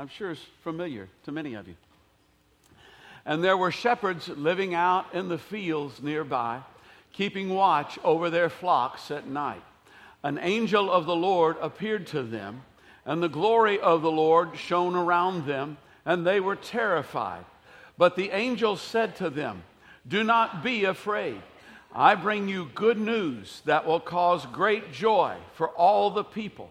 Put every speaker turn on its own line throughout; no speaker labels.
I'm sure is familiar to many of you. And there were shepherds living out in the fields nearby, keeping watch over their flocks at night. An angel of the Lord appeared to them, and the glory of the Lord shone around them, and they were terrified. But the angel said to them, Do not be afraid. I bring you good news that will cause great joy for all the people.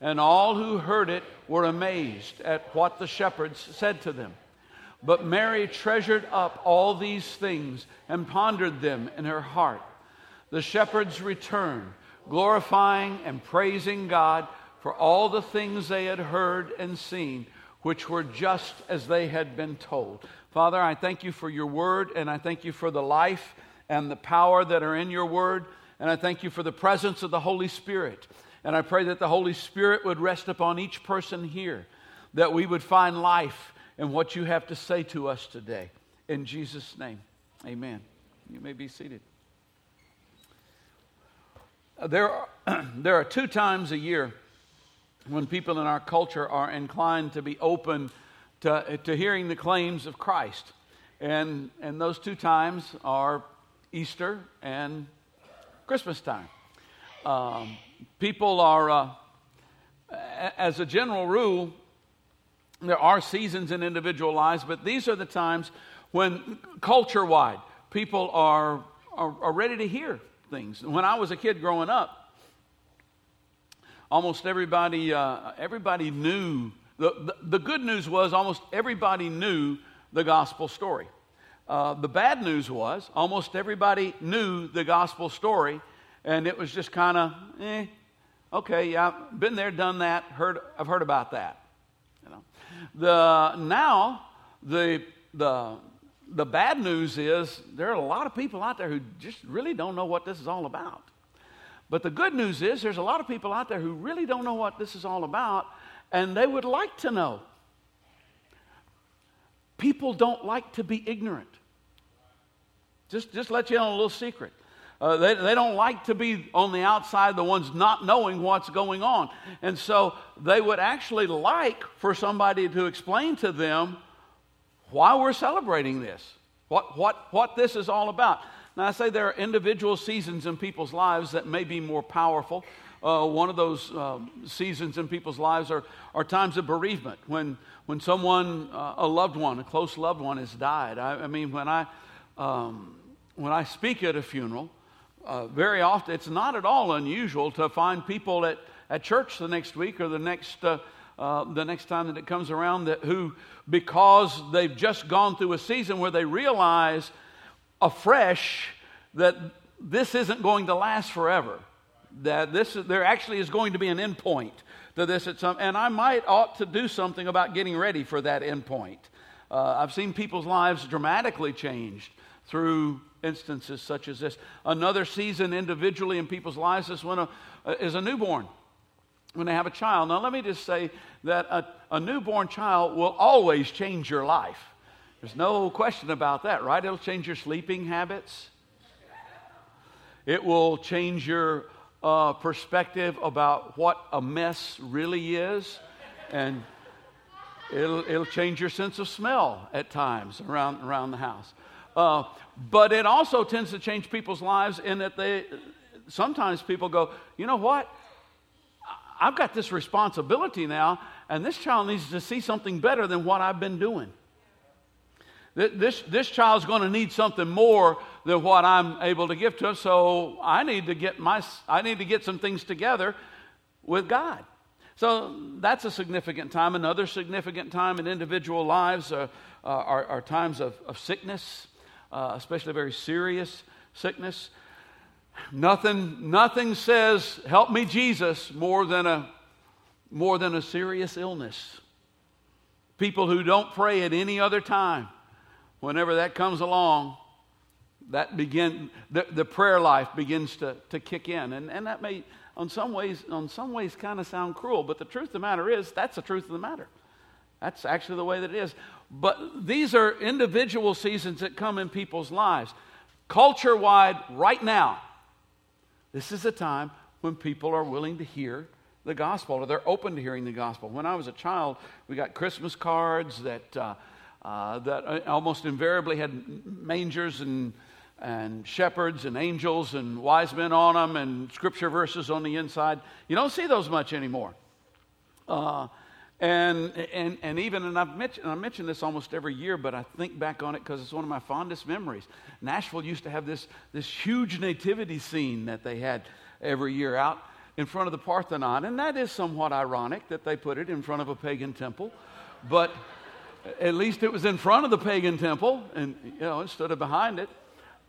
and all who heard it were amazed at what the shepherds said to them. But Mary treasured up all these things and pondered them in her heart. The shepherds returned, glorifying and praising God for all the things they had heard and seen, which were just as they had been told. Father, I thank you for your word, and I thank you for the life and the power that are in your word, and I thank you for the presence of the Holy Spirit. And I pray that the Holy Spirit would rest upon each person here, that we would find life in what you have to say to us today. In Jesus' name, amen. You may be seated. Uh, there are, there are two times a year when people in our culture are inclined to be open to, to hearing the claims of Christ. And, and those two times are Easter and Christmas time. Um, people are, uh, as a general rule, there are seasons in individual lives, but these are the times when culture wide people are, are, are, ready to hear things. When I was a kid growing up, almost everybody, uh, everybody knew. The, the, the, good news was almost everybody knew the gospel story. Uh, the bad news was almost everybody knew the gospel story, and it was just kind of, eh, okay, yeah, been there, done that, heard, I've heard about that. You know, The, now, the, the, the bad news is there are a lot of people out there who just really don't know what this is all about. But the good news is there's a lot of people out there who really don't know what this is all about, and they would like to know. People don't like to be ignorant. Just, just let you in a little secret. Uh, they, they don't like to be on the outside, the ones not knowing what's going on. And so they would actually like for somebody to explain to them why we're celebrating this, what, what, what this is all about. Now, I say there are individual seasons in people's lives that may be more powerful. Uh, one of those uh, seasons in people's lives are, are times of bereavement when, when someone, uh, a loved one, a close loved one, has died. I, I mean, when I, um, when I speak at a funeral, uh, very often it's not at all unusual to find people at, at church the next week or the next, uh, uh, the next time that it comes around that who, because they've just gone through a season where they realize afresh that this isn't going to last forever, that this there actually is going to be an end point to this at some, and I might ought to do something about getting ready for that end point. Uh, I've seen people's lives dramatically changed through instances such as this. Another season individually in people's lives is when a, is a newborn, when they have a child. Now, let me just say that a, a newborn child will always change your life. There's no question about that, right? It'll change your sleeping habits. It will change your uh, perspective about what a mess really is. And it'll, it'll change your sense of smell at times around, around the house. Uh, but it also tends to change people's lives in that they sometimes people go, you know what? I've got this responsibility now, and this child needs to see something better than what I've been doing. This, this child's going to need something more than what I'm able to give to him. So I need to get my I need to get some things together with God. So that's a significant time. Another significant time in individual lives are, are, are times of, of sickness, uh, especially a very serious sickness. Nothing, nothing says, help me, Jesus, more than a, more than a serious illness. People who don't pray at any other time, whenever that comes along, that begin, the, the prayer life begins to, to kick in. And, and that may, on some ways, on some ways kind of sound cruel, but the truth of the matter is, that's the truth of the matter. That's actually the way that it is. But these are individual seasons that come in people's lives. Culture wide, right now, this is a time when people are willing to hear the gospel or they're open to hearing the gospel. When I was a child, we got Christmas cards that, uh, uh, that almost invariably had mangers and, and shepherds and angels and wise men on them and scripture verses on the inside. You don't see those much anymore. Uh, and, and, and even, and I've mentioned, I mention this almost every year, but I think back on it because it's one of my fondest memories. Nashville used to have this, this huge nativity scene that they had every year out in front of the Parthenon. And that is somewhat ironic that they put it in front of a pagan temple. But at least it was in front of the pagan temple and, you know, instead of behind it.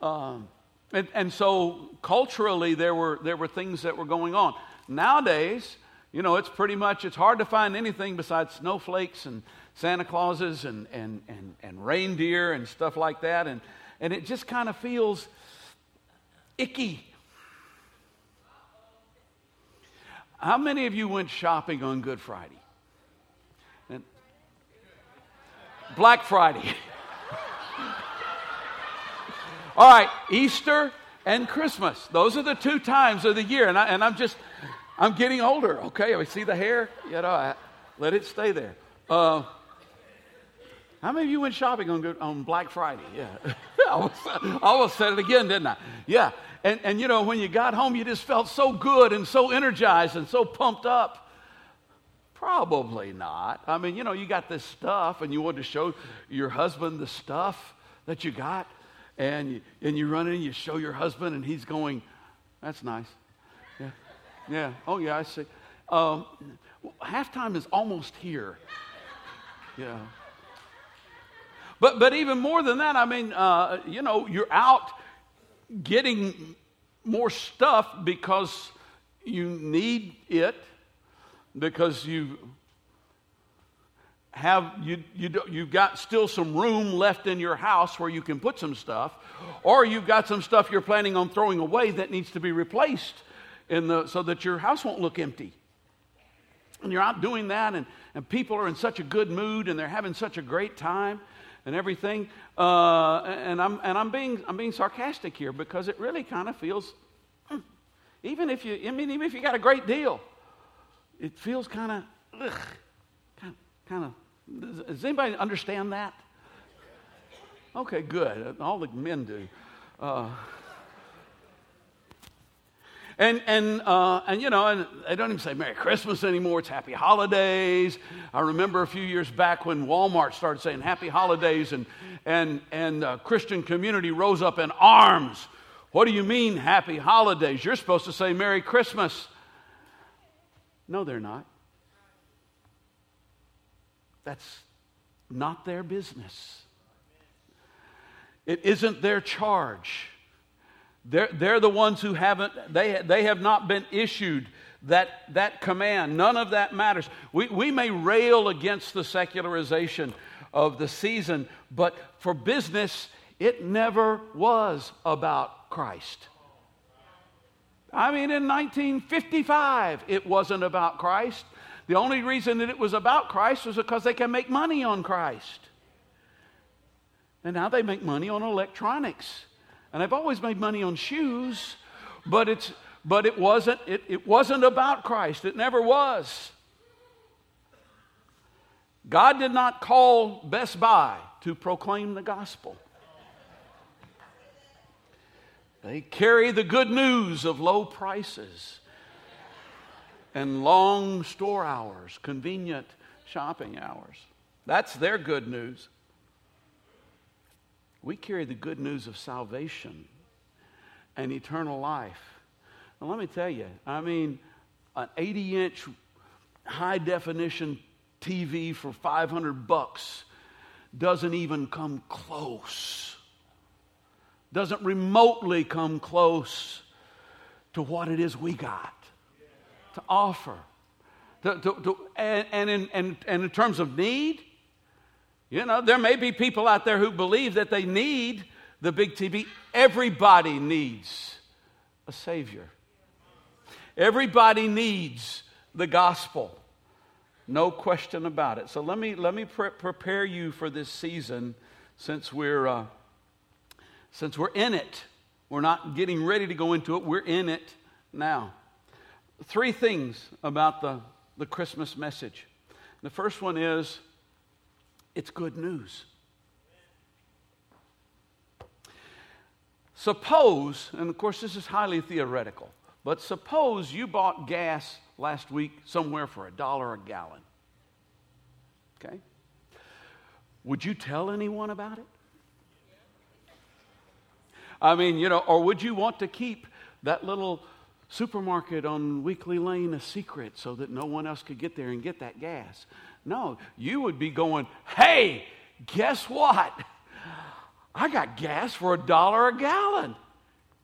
Um, and, and so culturally, there were, there were things that were going on. Nowadays, you know, it's pretty much, it's hard to find anything besides snowflakes and Santa Clauses and, and, and, and reindeer and stuff like that. And, and it just kind of feels icky. How many of you went shopping on Good Friday? And Black Friday. All right, Easter and Christmas. Those are the two times of the year. And, I, and I'm just, I'm getting older, okay? I see the hair, you know, I, let it stay there. Uh, how many of you went shopping on, on Black Friday? Yeah. I, almost, I almost said it again, didn't I? Yeah. And, and you know, when you got home, you just felt so good and so energized and so pumped up. Probably not. I mean, you know, you got this stuff and you want to show your husband the stuff that you got. And you, and you run in you show your husband and he's going, that's nice. Yeah. Oh, yeah, I see. Um, halftime is almost here. Yeah. But, but even more than that, I mean, uh, you know, you're out getting more stuff because you need it, because you have you, you you've got still some room left in your house where you can put some stuff or you've got some stuff you're planning on throwing away that needs to be replaced the, so that your house won't look empty. And you're out doing that, and, and people are in such a good mood, and they're having such a great time and everything. Uh, and I'm, and I'm, being, I'm being sarcastic here because it really kind of feels, hmm, even if you, I mean, even if you got a great deal, it feels kind of, kind of, does anybody understand that? Okay, good. All the men do. Uh, and, and, uh, and you know, and they don't even say Merry Christmas anymore. It's Happy Holidays. I remember a few years back when Walmart started saying Happy Holidays, and, and, and the Christian community rose up in arms. What do you mean, Happy Holidays? You're supposed to say Merry Christmas. No, they're not. That's not their business. It isn't their charge. They're, they're the ones who haven't, they, they have not been issued that, that command. None of that matters. We, we may rail against the secularization of the season, but for business, it never was about Christ. I mean, in 1955, it wasn't about Christ. The only reason that it was about Christ was because they can make money on Christ. And now they make money on electronics. And I've always made money on shoes, but, it's, but it, wasn't, it, it wasn't about Christ. It never was. God did not call Best Buy to proclaim the gospel. They carry the good news of low prices and long store hours, convenient shopping hours. That's their good news. We carry the good news of salvation and eternal life. And let me tell you, I mean, an 80 inch high definition TV for 500 bucks doesn't even come close, doesn't remotely come close to what it is we got to offer. To, to, to, and, and, in, and, and in terms of need, you know, there may be people out there who believe that they need the big TV. Everybody needs a Savior. Everybody needs the gospel. No question about it. So let me, let me pre- prepare you for this season since we're, uh, since we're in it. We're not getting ready to go into it, we're in it now. Three things about the, the Christmas message. The first one is it's good news. Suppose, and of course, this is highly theoretical, but suppose you bought gas last week somewhere for a dollar a gallon. Okay? Would you tell anyone about it? I mean, you know, or would you want to keep that little supermarket on Weekly Lane a secret so that no one else could get there and get that gas? No, you would be going, hey, guess what? I got gas for a dollar a gallon.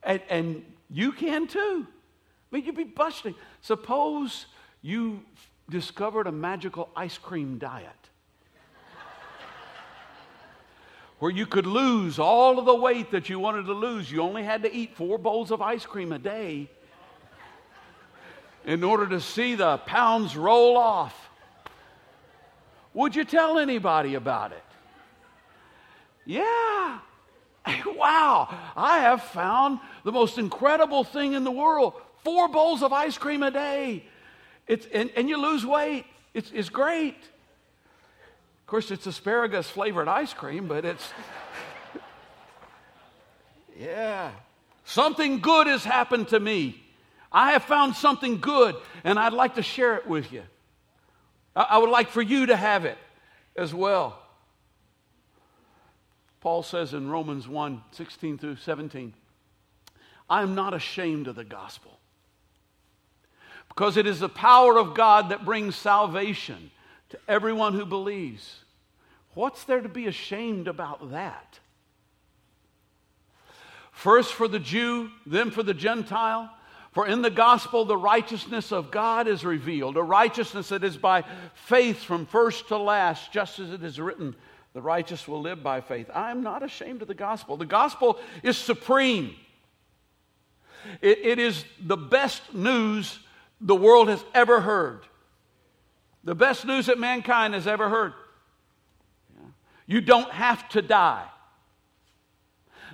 And, and you can too. I mean, you'd be busting. Suppose you discovered a magical ice cream diet where you could lose all of the weight that you wanted to lose. You only had to eat four bowls of ice cream a day in order to see the pounds roll off. Would you tell anybody about it? Yeah. Wow, I have found the most incredible thing in the world. Four bowls of ice cream a day. It's, and, and you lose weight. It's, it's great. Of course, it's asparagus flavored ice cream, but it's. yeah. Something good has happened to me. I have found something good, and I'd like to share it with you. I would like for you to have it as well. Paul says in Romans 1 16 through 17, I am not ashamed of the gospel because it is the power of God that brings salvation to everyone who believes. What's there to be ashamed about that? First for the Jew, then for the Gentile. For in the gospel, the righteousness of God is revealed, a righteousness that is by faith from first to last, just as it is written, the righteous will live by faith. I am not ashamed of the gospel. The gospel is supreme, it, it is the best news the world has ever heard, the best news that mankind has ever heard. You don't have to die.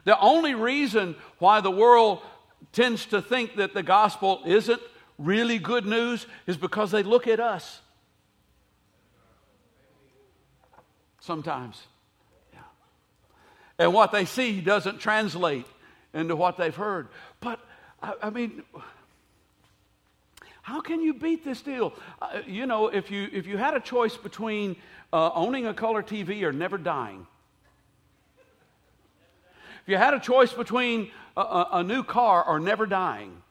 The only reason why the world tends to think that the gospel isn't really good news is because they look at us. Sometimes. Yeah. And what they see doesn't translate into what they've heard. But, I, I mean, how can you beat this deal? Uh, you know, if you, if you had a choice between uh, owning a color TV or never dying, if you had a choice between a, a, new car or never dying,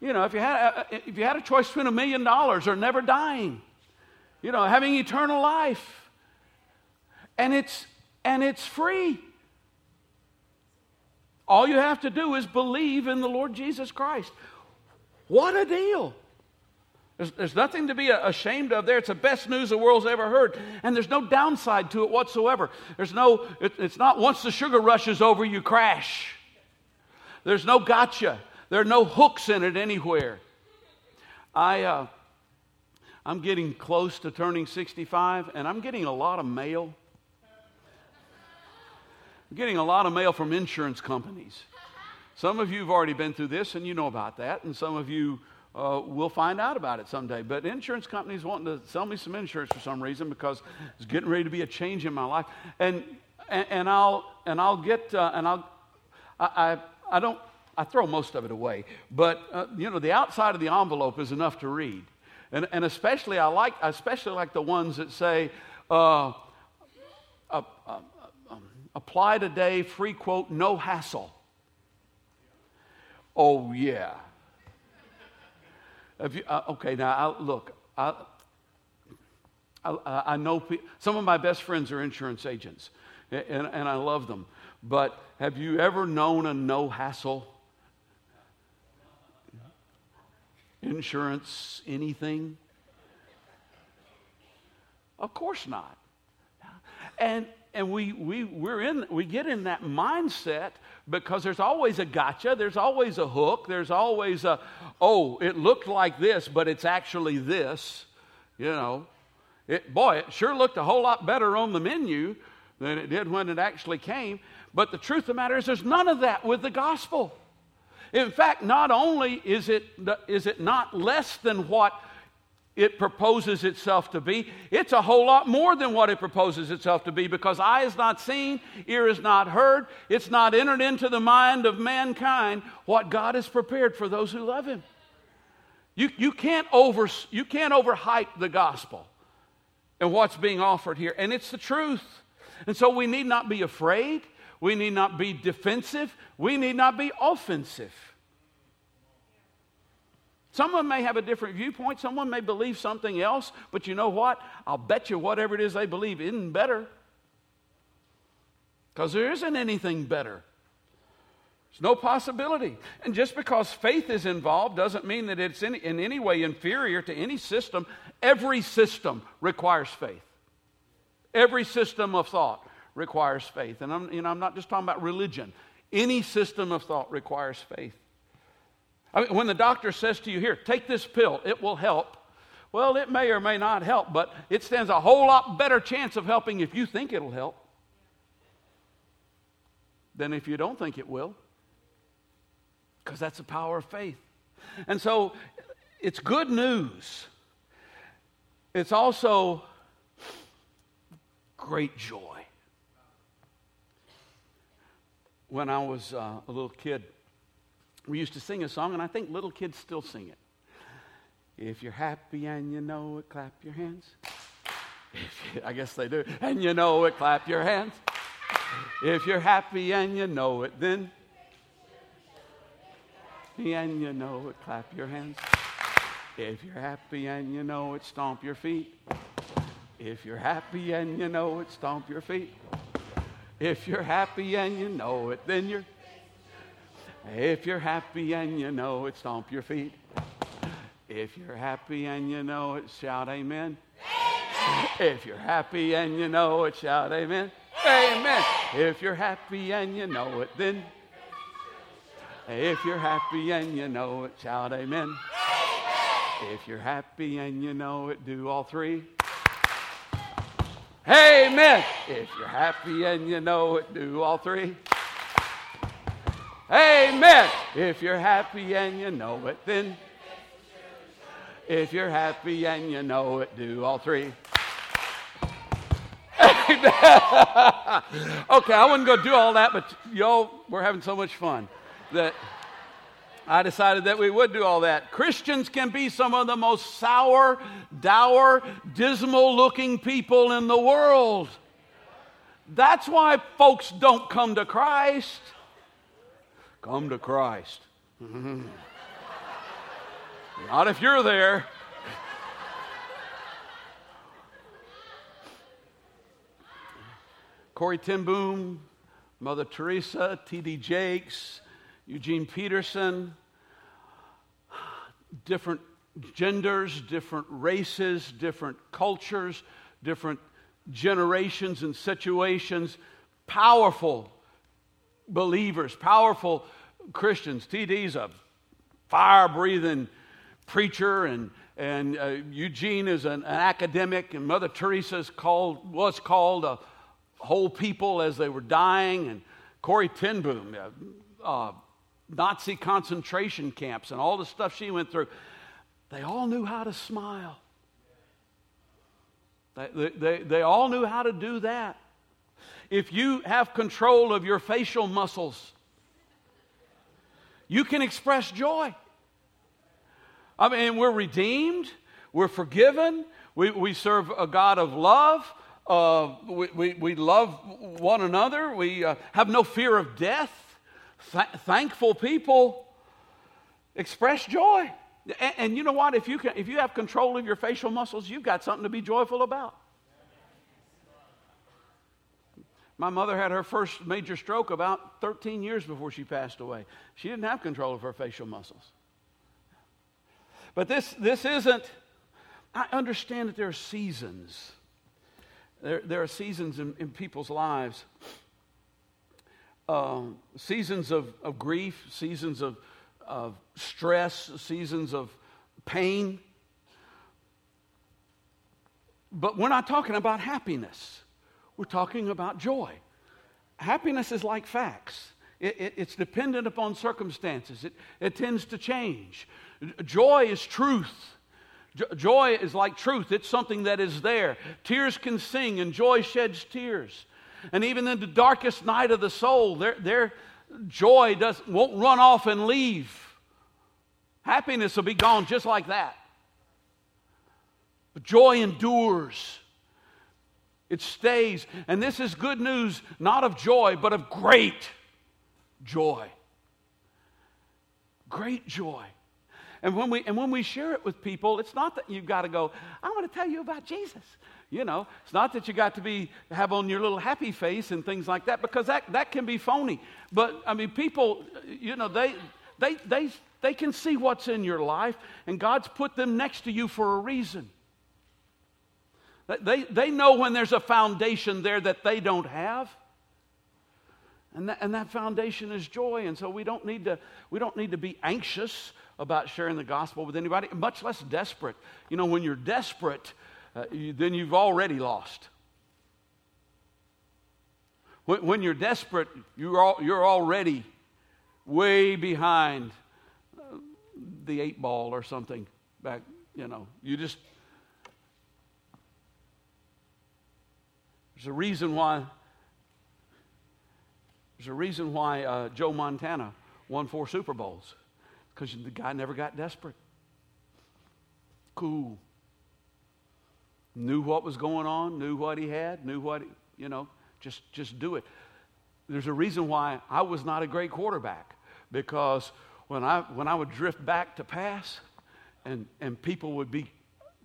you know, if you had a, if you had a choice between a million dollars or never dying, you know, having eternal life, and it's and it's free. All you have to do is believe in the Lord Jesus Christ. What a deal! There's, there's, nothing to be ashamed of there. It's the best news the world's ever heard. And there's no downside to it whatsoever. There's no, it, it's not once the sugar rush is over, you crash. There's no gotcha. There are no hooks in it anywhere. I, uh, I'm getting close to turning 65, and I'm getting a lot of mail. I'm getting a lot of mail from insurance companies. Some of you have already been through this, and you know about that, and some of you uh, we'll find out about it someday. But insurance companies wanting to sell me some insurance for some reason because it's getting ready to be a change in my life, and and, and I'll and I'll get uh, and I'll I, I, don't I throw most of it away, but uh, you know the outside of the envelope is enough to read. And, and especially, I like, especially like the ones that say, uh, uh, uh, um, apply today, free quote, no hassle. Oh, yeah. You, uh, okay, now, I, look, I, I, I know pe- some of my best friends are insurance agents, and, and I love them. But have you ever known a no hassle insurance anything? Of course not. And and we, we, we're in, we get in that mindset because there's always a gotcha, there's always a hook, there's always a, oh, it looked like this, but it's actually this, you know. It, boy, it sure looked a whole lot better on the menu than it did when it actually came. But the truth of the matter is, there's none of that with the gospel. In fact, not only is it, is it not less than what it proposes itself to be, it's a whole lot more than what it proposes itself to be because eye is not seen, ear is not heard, it's not entered into the mind of mankind what God has prepared for those who love Him. You, you, can't over, you can't overhype the gospel and what's being offered here. And it's the truth. And so we need not be afraid. We need not be defensive. We need not be offensive. Someone may have a different viewpoint. Someone may believe something else. But you know what? I'll bet you whatever it is they believe isn't better. Because there isn't anything better. There's no possibility. And just because faith is involved doesn't mean that it's in, in any way inferior to any system. Every system requires faith. Every system of thought requires faith. And I'm, you know, I'm not just talking about religion. Any system of thought requires faith. I mean, when the doctor says to you, here, take this pill, it will help. Well, it may or may not help, but it stands a whole lot better chance of helping if you think it'll help than if you don't think it will because that's the power of faith. And so it's good news. It's also great joy. When I was uh, a little kid, we used to sing a song, and I think little kids still sing it. If you're happy and you know it, clap your hands. I guess they do. And you know it, clap your hands. If you're happy and you know it, then and you know it, clap your hands. If you're happy and you know it, stomp your feet. If you're happy and you know it, stomp your feet. If you're happy and you know it, then you're. If you're happy and you know it, stomp your feet. If you're happy and you know it, shout amen. amen. If you're happy and you know it, shout amen. amen. Amen. If you're happy and you know it, then. If you're happy and you know it, shout amen. amen. If you're happy and you know it, do all three. Amen. If you're happy and you know it, do all three. Amen. If you're happy and you know it, then. If you're happy and you know it, do all three. okay, I wouldn't go do all that, but yo, we're having so much fun that I decided that we would do all that. Christians can be some of the most sour, dour, dismal looking people in the world. That's why folks don't come to Christ. Come to Christ. Not if you're there. Corrie ten Boom, Mother Teresa, T.D. Jakes, Eugene Peterson, different genders, different races, different cultures, different generations and situations, powerful believers, powerful Christians. TD's a fire breathing preacher, and, and uh, Eugene is an, an, academic, and Mother Teresa called, was called a whole people as they were dying, and Corrie ten Boom, uh, uh, Nazi concentration camps and all the stuff she went through, they all knew how to smile. They, they, they all knew how to do that. If you have control of your facial muscles, you can express joy. I mean, we're redeemed, we're forgiven, we, we serve a God of love, uh, we, we, we, love one another, we uh, have no fear of death. Th- thankful people express joy. And, and, you know what? If you, can, if you have control of your facial muscles, you've got something to be joyful about. My mother had her first major stroke about 13 years before she passed away. She didn't have control of her facial muscles. But this, this isn't, I understand that there are seasons. There, there are seasons in, in people's lives. Uh, seasons of, of grief, seasons of, of stress, seasons of pain. But we're not talking about happiness. We're talking about joy. Happiness is like facts. It, it, it's dependent upon circumstances. It, it tends to change. Joy is truth. Joy is like truth. It's something that is there. Tears can sing, and joy sheds tears. And even in the darkest night of the soul, their, their joy does, won't run off and leave. Happiness will be gone just like that. But joy endures. It stays. And this is good news, not of joy, but of great joy. Great joy. And when we, and when we share it with people, it's not that you've got to go, I want to tell you about Jesus. You know, it's not that you got to be have on your little happy face and things like that because that, that can be phony. But I mean, people, you know, they they they they can see what's in your life, and God's put them next to you for a reason. They, they know when there's a foundation there that they don't have. And that, and that foundation is joy. And so we don't, need to, we don't need to be anxious about sharing the gospel with anybody, much less desperate. You know, when you're desperate, uh, you, then you've already lost. When, when you're desperate, you're, all, you're already way behind uh, the eight ball or something back, you know. You just There's a reason why. There's a reason why uh, Joe Montana won four Super Bowls because the guy never got desperate. Cool. Knew what was going on, knew what he had, knew what, he, you know, just, just do it. There's a reason why I was not a great quarterback because when I, when I would drift back to pass and, and people would be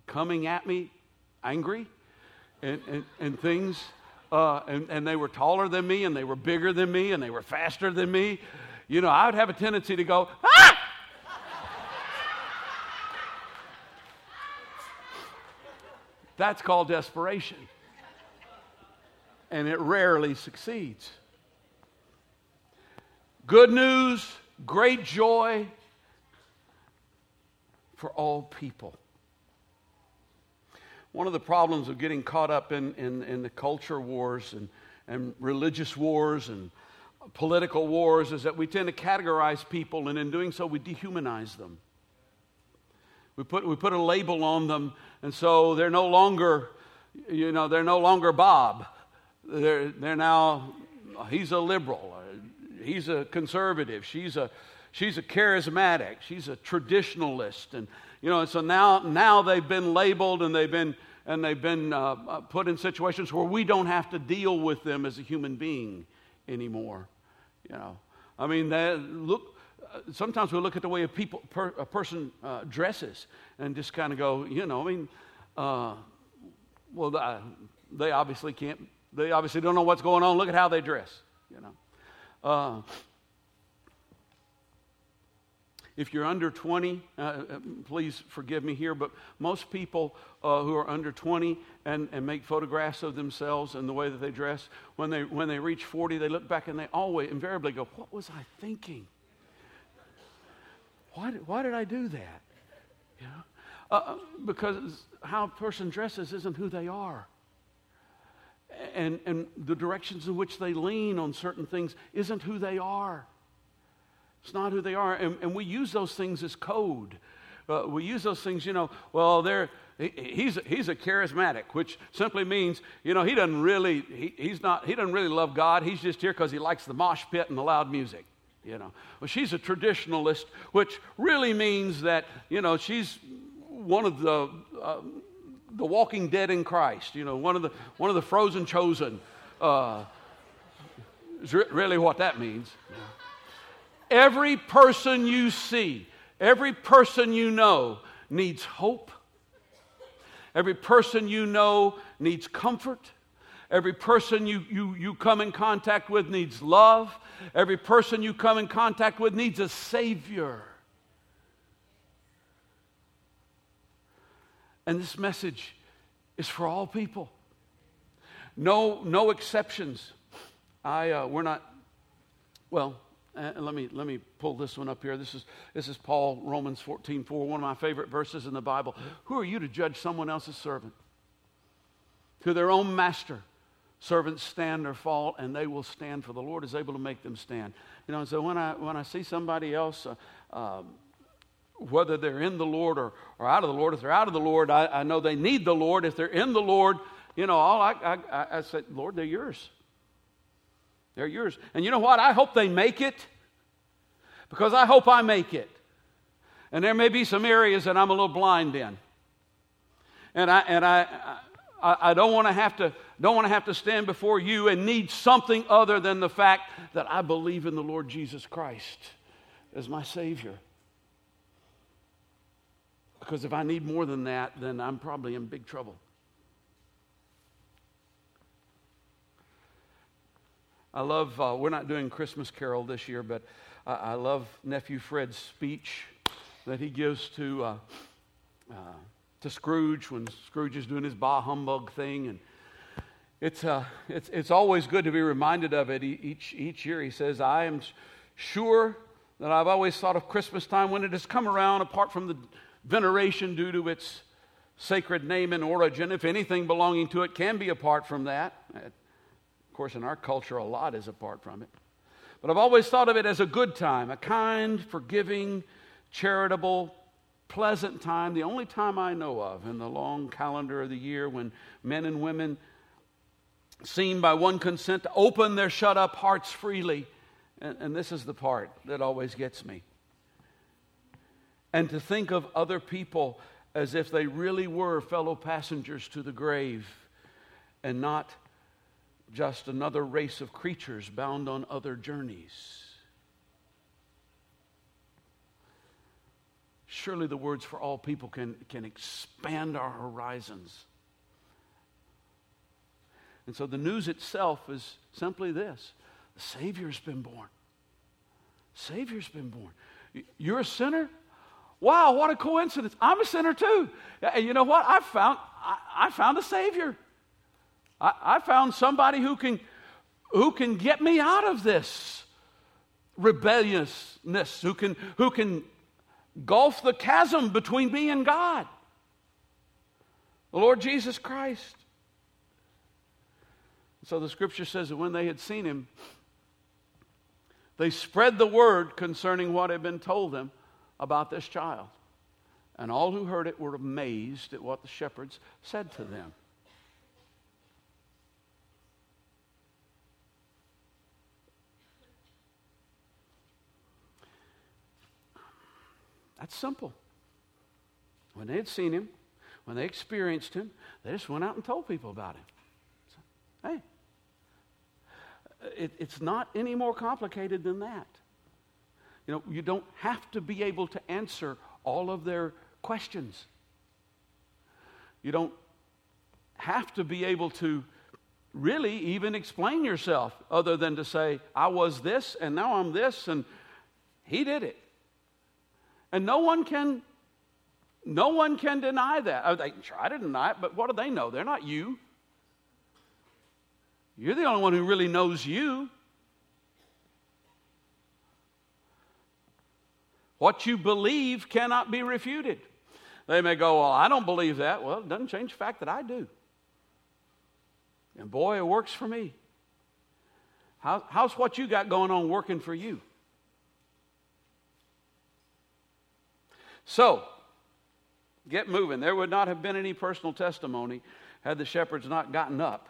coming at me angry, and, and, and things. Uh, and, and they were taller than me, and they were bigger than me, and they were faster than me. You know, I would have a tendency to go, ah! That's called desperation. And it rarely succeeds. Good news, great joy for all people one of the problems of getting caught up in, in, in the culture wars and, and religious wars and political wars is that we tend to categorize people, and in doing so, we dehumanize them. We put, we put a label on them, and so they're no longer, you know, they're no longer Bob. They're, they're now, he's a liberal, he's a conservative, she's a, she's a charismatic, she's a traditionalist, and, you know, and so now, now they've been labeled and they've been and they've been uh, uh, put in situations where we don't have to deal with them as a human being anymore. You know, I mean, they look. Uh, sometimes we look at the way a people per, a person uh, dresses and just kind of go, you know, I mean, uh, well, uh, they obviously can't. They obviously don't know what's going on. Look at how they dress. You know. If you're under 20, uh, uh, please forgive me here, but most people uh, who are under 20 and, and make photographs of themselves and the way that they dress, when they, when they reach 40, they look back and they always invariably go, What was I thinking? Why did, why did I do that? You know? Uh, uh because how a person dresses isn't who they are. And, and the directions in which they lean on certain things isn't who they are. It's not who they are. And, and we use those things as code. Uh, we use those things, you know, well, they're, he, he's, he's a charismatic, which simply means, you know, he doesn't really, he, he's not, he doesn't really love God. He's just here because he likes the mosh pit and the loud music, you know. Well, she's a traditionalist, which really means that, you know, she's one of the, uh, the walking dead in Christ, you know, one of the, one of the frozen chosen. Uh, is re- really what that means. Every person you see, every person you know needs hope. Every person you know needs comfort. Every person you, you, you come in contact with needs love. Every person you come in contact with needs a Savior. And this message is for all people. No, no exceptions. I, uh, we're not, well, uh, let, me, let me pull this one up here. This is, this is Paul, Romans 14 4, one of my favorite verses in the Bible. Who are you to judge someone else's servant? To their own master, servants stand or fall, and they will stand, for the Lord is able to make them stand. You know, so when I, when I see somebody else, uh, um, whether they're in the Lord or, or out of the Lord. If they're out of the Lord, I, I know they need the Lord. If they're in the Lord, you know, all I, I, I Lord, they're yours. They're yours. And you know what? I hope they make it because I hope I make it. And there may be some areas that I'm a little blind in. And I, and I, I, I don't want to have to don't want to have to stand before you and need something other than the fact that I believe in the Lord Jesus Christ as my Savior. Because if I need more than that, then I'm probably in big trouble. I love, uh, we're not doing Christmas Carol this year, but I, I love Nephew Fred's speech that he gives to, uh, uh, to Scrooge when Scrooge is doing his bah humbug thing. And it's, uh, it's, it's always good to be reminded of it each, each year. He says, I am sure that I've always thought of Christmas time when it has come around, apart from the veneration due to its sacred name and origin, if anything belonging to it can be apart from that. Of course, in our culture, a lot is apart from it. But I've always thought of it as a good time, a kind, forgiving, charitable, pleasant time, the only time I know of in the long calendar of the year when men and women seem by one consent to open their shut up hearts freely. And, and this is the part that always gets me and to think of other people as if they really were fellow passengers to the grave and not just another race of creatures bound on other journeys. Surely the words for all people can, can expand our horizons. And so the news itself is simply this the Savior's been born. Savior's been born. You're a sinner? Wow, what a coincidence. I'm a sinner too. And you know what? I found, I, I found a Savior. I, I found somebody who can, who can get me out of this rebelliousness, who can, who can gulf the chasm between me and God. The Lord Jesus Christ. So the scripture says that when they had seen him, they spread the word concerning what had been told them about this child. And all who heard it were amazed at what the shepherds said to them. That's simple. When they had seen him, when they experienced him, they just went out and told people about him. So, hey, it, it's not any more complicated than that. You know, you don't have to be able to answer all of their questions. You don't have to be able to really even explain yourself other than to say, I was this and now I'm this and he did it. And no one can no one can deny that. Oh, they can try to deny it, but what do they know? They're not you. You're the only one who really knows you. What you believe cannot be refuted. They may go, Well, I don't believe that. Well, it doesn't change the fact that I do. And boy, it works for me. How, how's what you got going on working for you? So, get moving. There would not have been any personal testimony had the shepherds not gotten up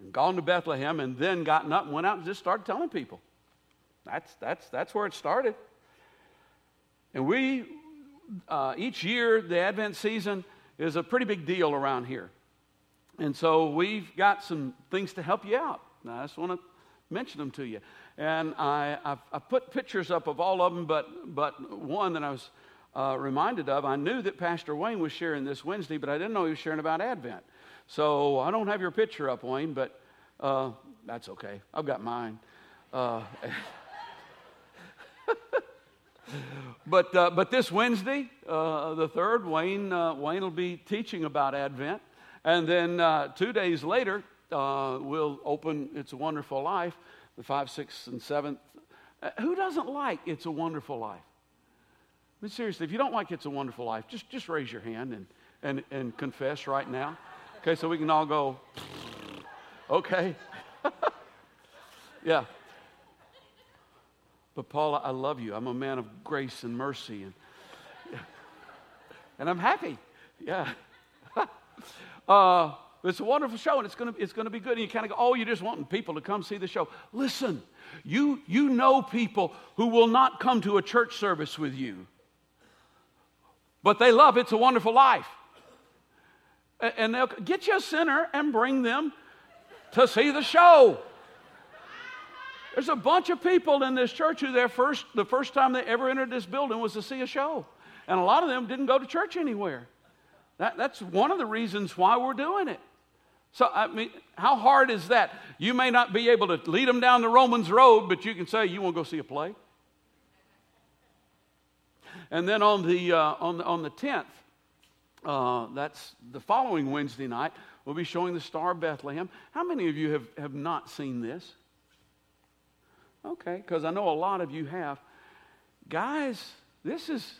and gone to Bethlehem and then gotten up and went out and just started telling people. That's, that's, that's where it started. And we, uh, each year, the Advent season is a pretty big deal around here. And so we've got some things to help you out. I just want to mention them to you. And I, I've, I put pictures up of all of them, but, but one that I was uh, reminded of, I knew that Pastor Wayne was sharing this Wednesday, but I didn't know he was sharing about Advent. So I don't have your picture up, Wayne, but uh, that's okay. I've got mine. Uh, but, uh, but this Wednesday, uh, the third, Wayne, uh, Wayne will be teaching about Advent. And then uh, two days later, we'll open It's a Wonderful Life, the 5th, 6th, and 7th. Uh, who doesn't like It's a Wonderful Life? I mean, seriously, if you don't like It's a Wonderful Life, just, just raise your hand and, and, and confess right now. Okay, so we can all go, okay. yeah. But Paula, I love you. I'm a man of grace and mercy, and and I'm happy. Yeah. uh, it's a wonderful show, and it's gonna it's gonna be good. And you kind of go, oh, you're just wanting people to come see the show. Listen, you you know people who will not come to a church service with you, but they love It's a Wonderful Life, and they'll get you a sinner and bring them to see the show. There's a bunch of people in this church who their first, the first time they ever entered this building was to see a show. And a lot of them didn't go to church anywhere. That, that's one of the reasons why we're doing it. So, I mean, how hard is that? You may not be able to lead them down the Romans road, but you can say, You want to go see a play? And then on the, uh, on the, on the 10th, uh, that's the following Wednesday night, we'll be showing the Star of Bethlehem. How many of you have, have not seen this? Okay, because I know a lot of you have. Guys, this is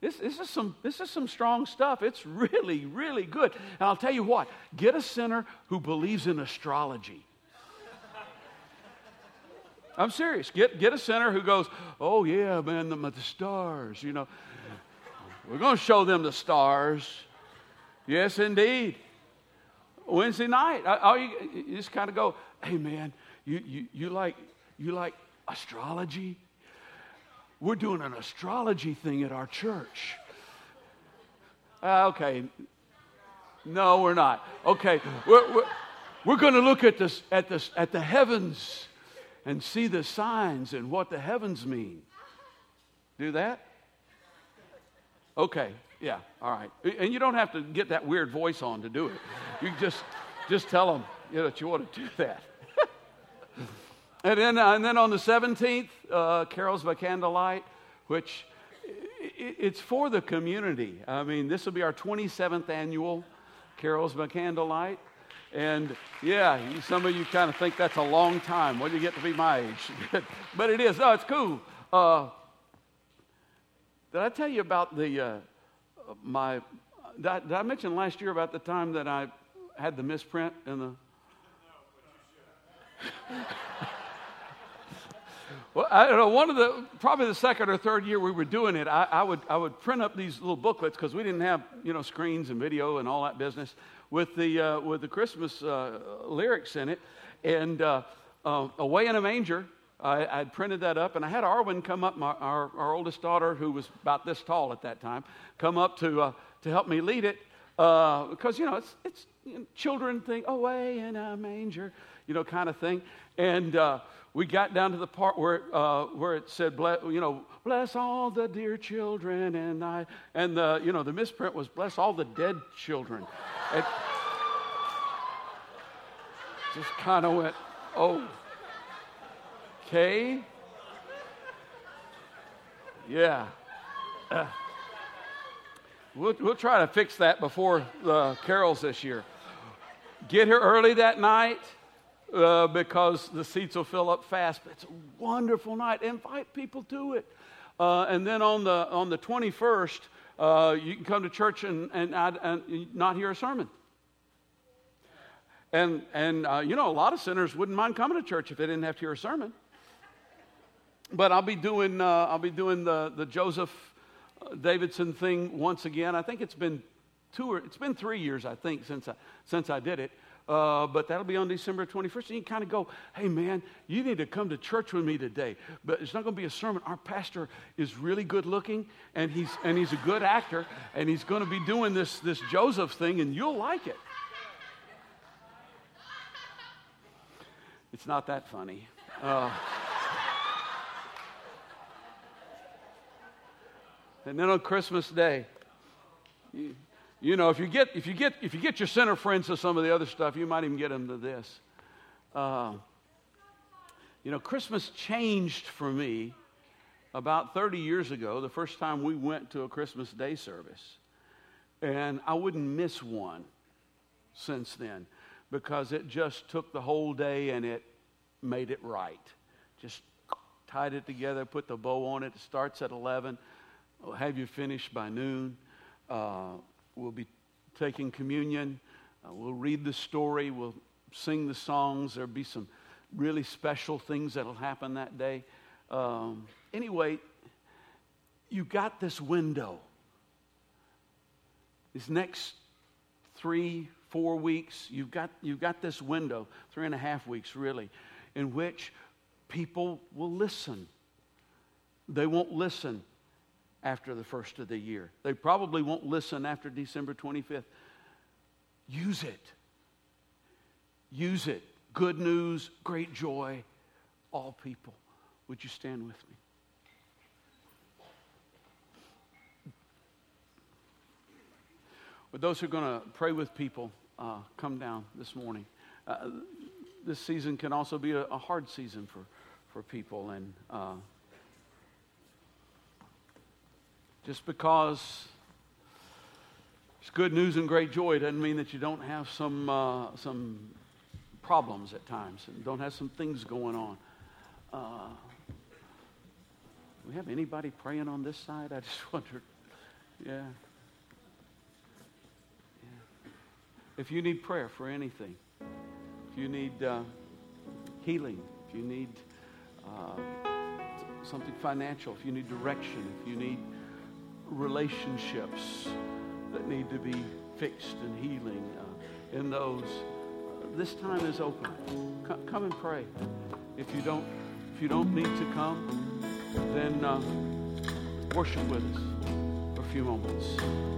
this, this, is some, this is some strong stuff. It's really, really good. And I'll tell you what, get a sinner who believes in astrology. I'm serious. Get, get a sinner who goes, oh, yeah, man, the, the stars, you know. We're going to show them the stars. Yes, indeed. Wednesday night, all you, you just kind of go, hey, man, you, you, you like you like astrology? We're doing an astrology thing at our church. Uh, okay. No, we're not. Okay. We're, we're, we're going to look at, this, at, this, at the heavens and see the signs and what the heavens mean. Do that? Okay. Yeah. All right. And you don't have to get that weird voice on to do it. You just, just tell them you know, that you want to do that. And then, uh, and then on the 17th, uh, Carols by Candlelight, which it, it's for the community. I mean, this will be our 27th annual Carols by Candlelight. And yeah, some of you kind of think that's a long time. When you get to be my age? but it is. No, it's cool. Uh, did I tell you about the uh, my? Did I, did I mention last year about the time that I had the misprint in the? Well, I don't know. One of the probably the second or third year we were doing it, I, I would I would print up these little booklets because we didn't have you know screens and video and all that business with the uh, with the Christmas uh, lyrics in it, and uh, uh away in a manger. I, would printed that up, and I had Arwen come up, my, our, our oldest daughter, who was about this tall at that time, come up to uh, to help me lead it uh, because you know it's it's you know, children think away in a manger, you know, kind of thing, and we got down to the part where, uh, where it said, bless, you know, bless all the dear children, and I, and the, you know, the misprint was bless all the dead children. It just kind of went, oh, okay, yeah. Uh, we'll, we'll try to fix that before the carols this year. Get here early that night uh, because the seats will fill up fast. But it's a wonderful night. Invite people to it. Uh, and then on the, on the 21st, uh, you can come to church and, and, and not hear a sermon. And, and uh, you know, a lot of sinners wouldn't mind coming to church if they didn't have to hear a sermon. But I'll be doing, uh, I'll be doing the, the Joseph uh, Davidson thing once again. I think it's been two or it's been three years, I think, since I, since I did it. uh, but that'll be on December 21st. And you kind of go, hey, man, you need to come to church with me today. But it's not going to be a sermon. Our pastor is really good looking, and he's, and he's a good actor, and he's going to be doing this, this Joseph thing, and you'll like it. It's not that funny. Uh, and then on Christmas Day, you, you know, if you get if you get if you get your center friends to some of the other stuff, you might even get them to this. Uh, you know, Christmas changed for me about 30 years ago. The first time we went to a Christmas Day service, and I wouldn't miss one since then because it just took the whole day and it made it right. Just tied it together, put the bow on it. It starts at 11. We'll have you finished by noon. Uh, we'll be taking communion. Uh, we'll read the story. We'll sing the songs. There'll be some really special things that'll happen that day. Um, anyway, you got this window. These next three, four weeks, you've got, you've got this window, three and a half weeks really, in which people will listen. They won't listen after the first of the year. They probably won't listen after December 25th. Use it. Use it. Good news, great joy, all people. Would you stand with me? With those who are going to pray with people, uh, come down this morning. Uh, this season can also be a, a, hard season for, for people, and uh, Just because it's good news and great joy doesn't mean that you don't have some, uh, some problems at times and don't have some things going on. Uh, we have anybody praying on this side? I just wondered. Yeah. yeah. If you need prayer for anything, if you need uh, healing, if you need uh, something financial, if you need direction, if you need relationships that need to be fixed and healing uh, in those. This time is open. Come, come, and pray. If you don't, if you don't need to come, then uh, worship with us for a few moments.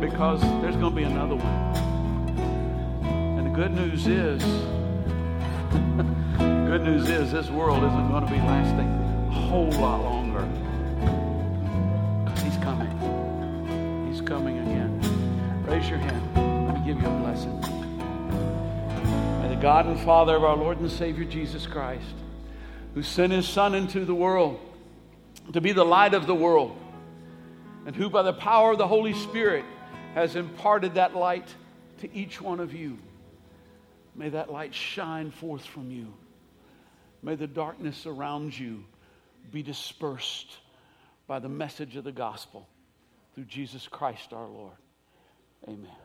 because there's going to be another one. And the good news is, good news is this world isn't going to be lasting a whole lot longer. He's coming. He's coming again. Raise your hand. Let me give you a blessing. May the God and Father of our Lord and Savior Jesus Christ, who sent his Son into the world to be the light of the world, and who, by the power of the Holy Spirit, has imparted that light to each one of you. May that light shine forth from you. May the darkness around you be dispersed by the message of the gospel through Jesus Christ our Lord. Amen.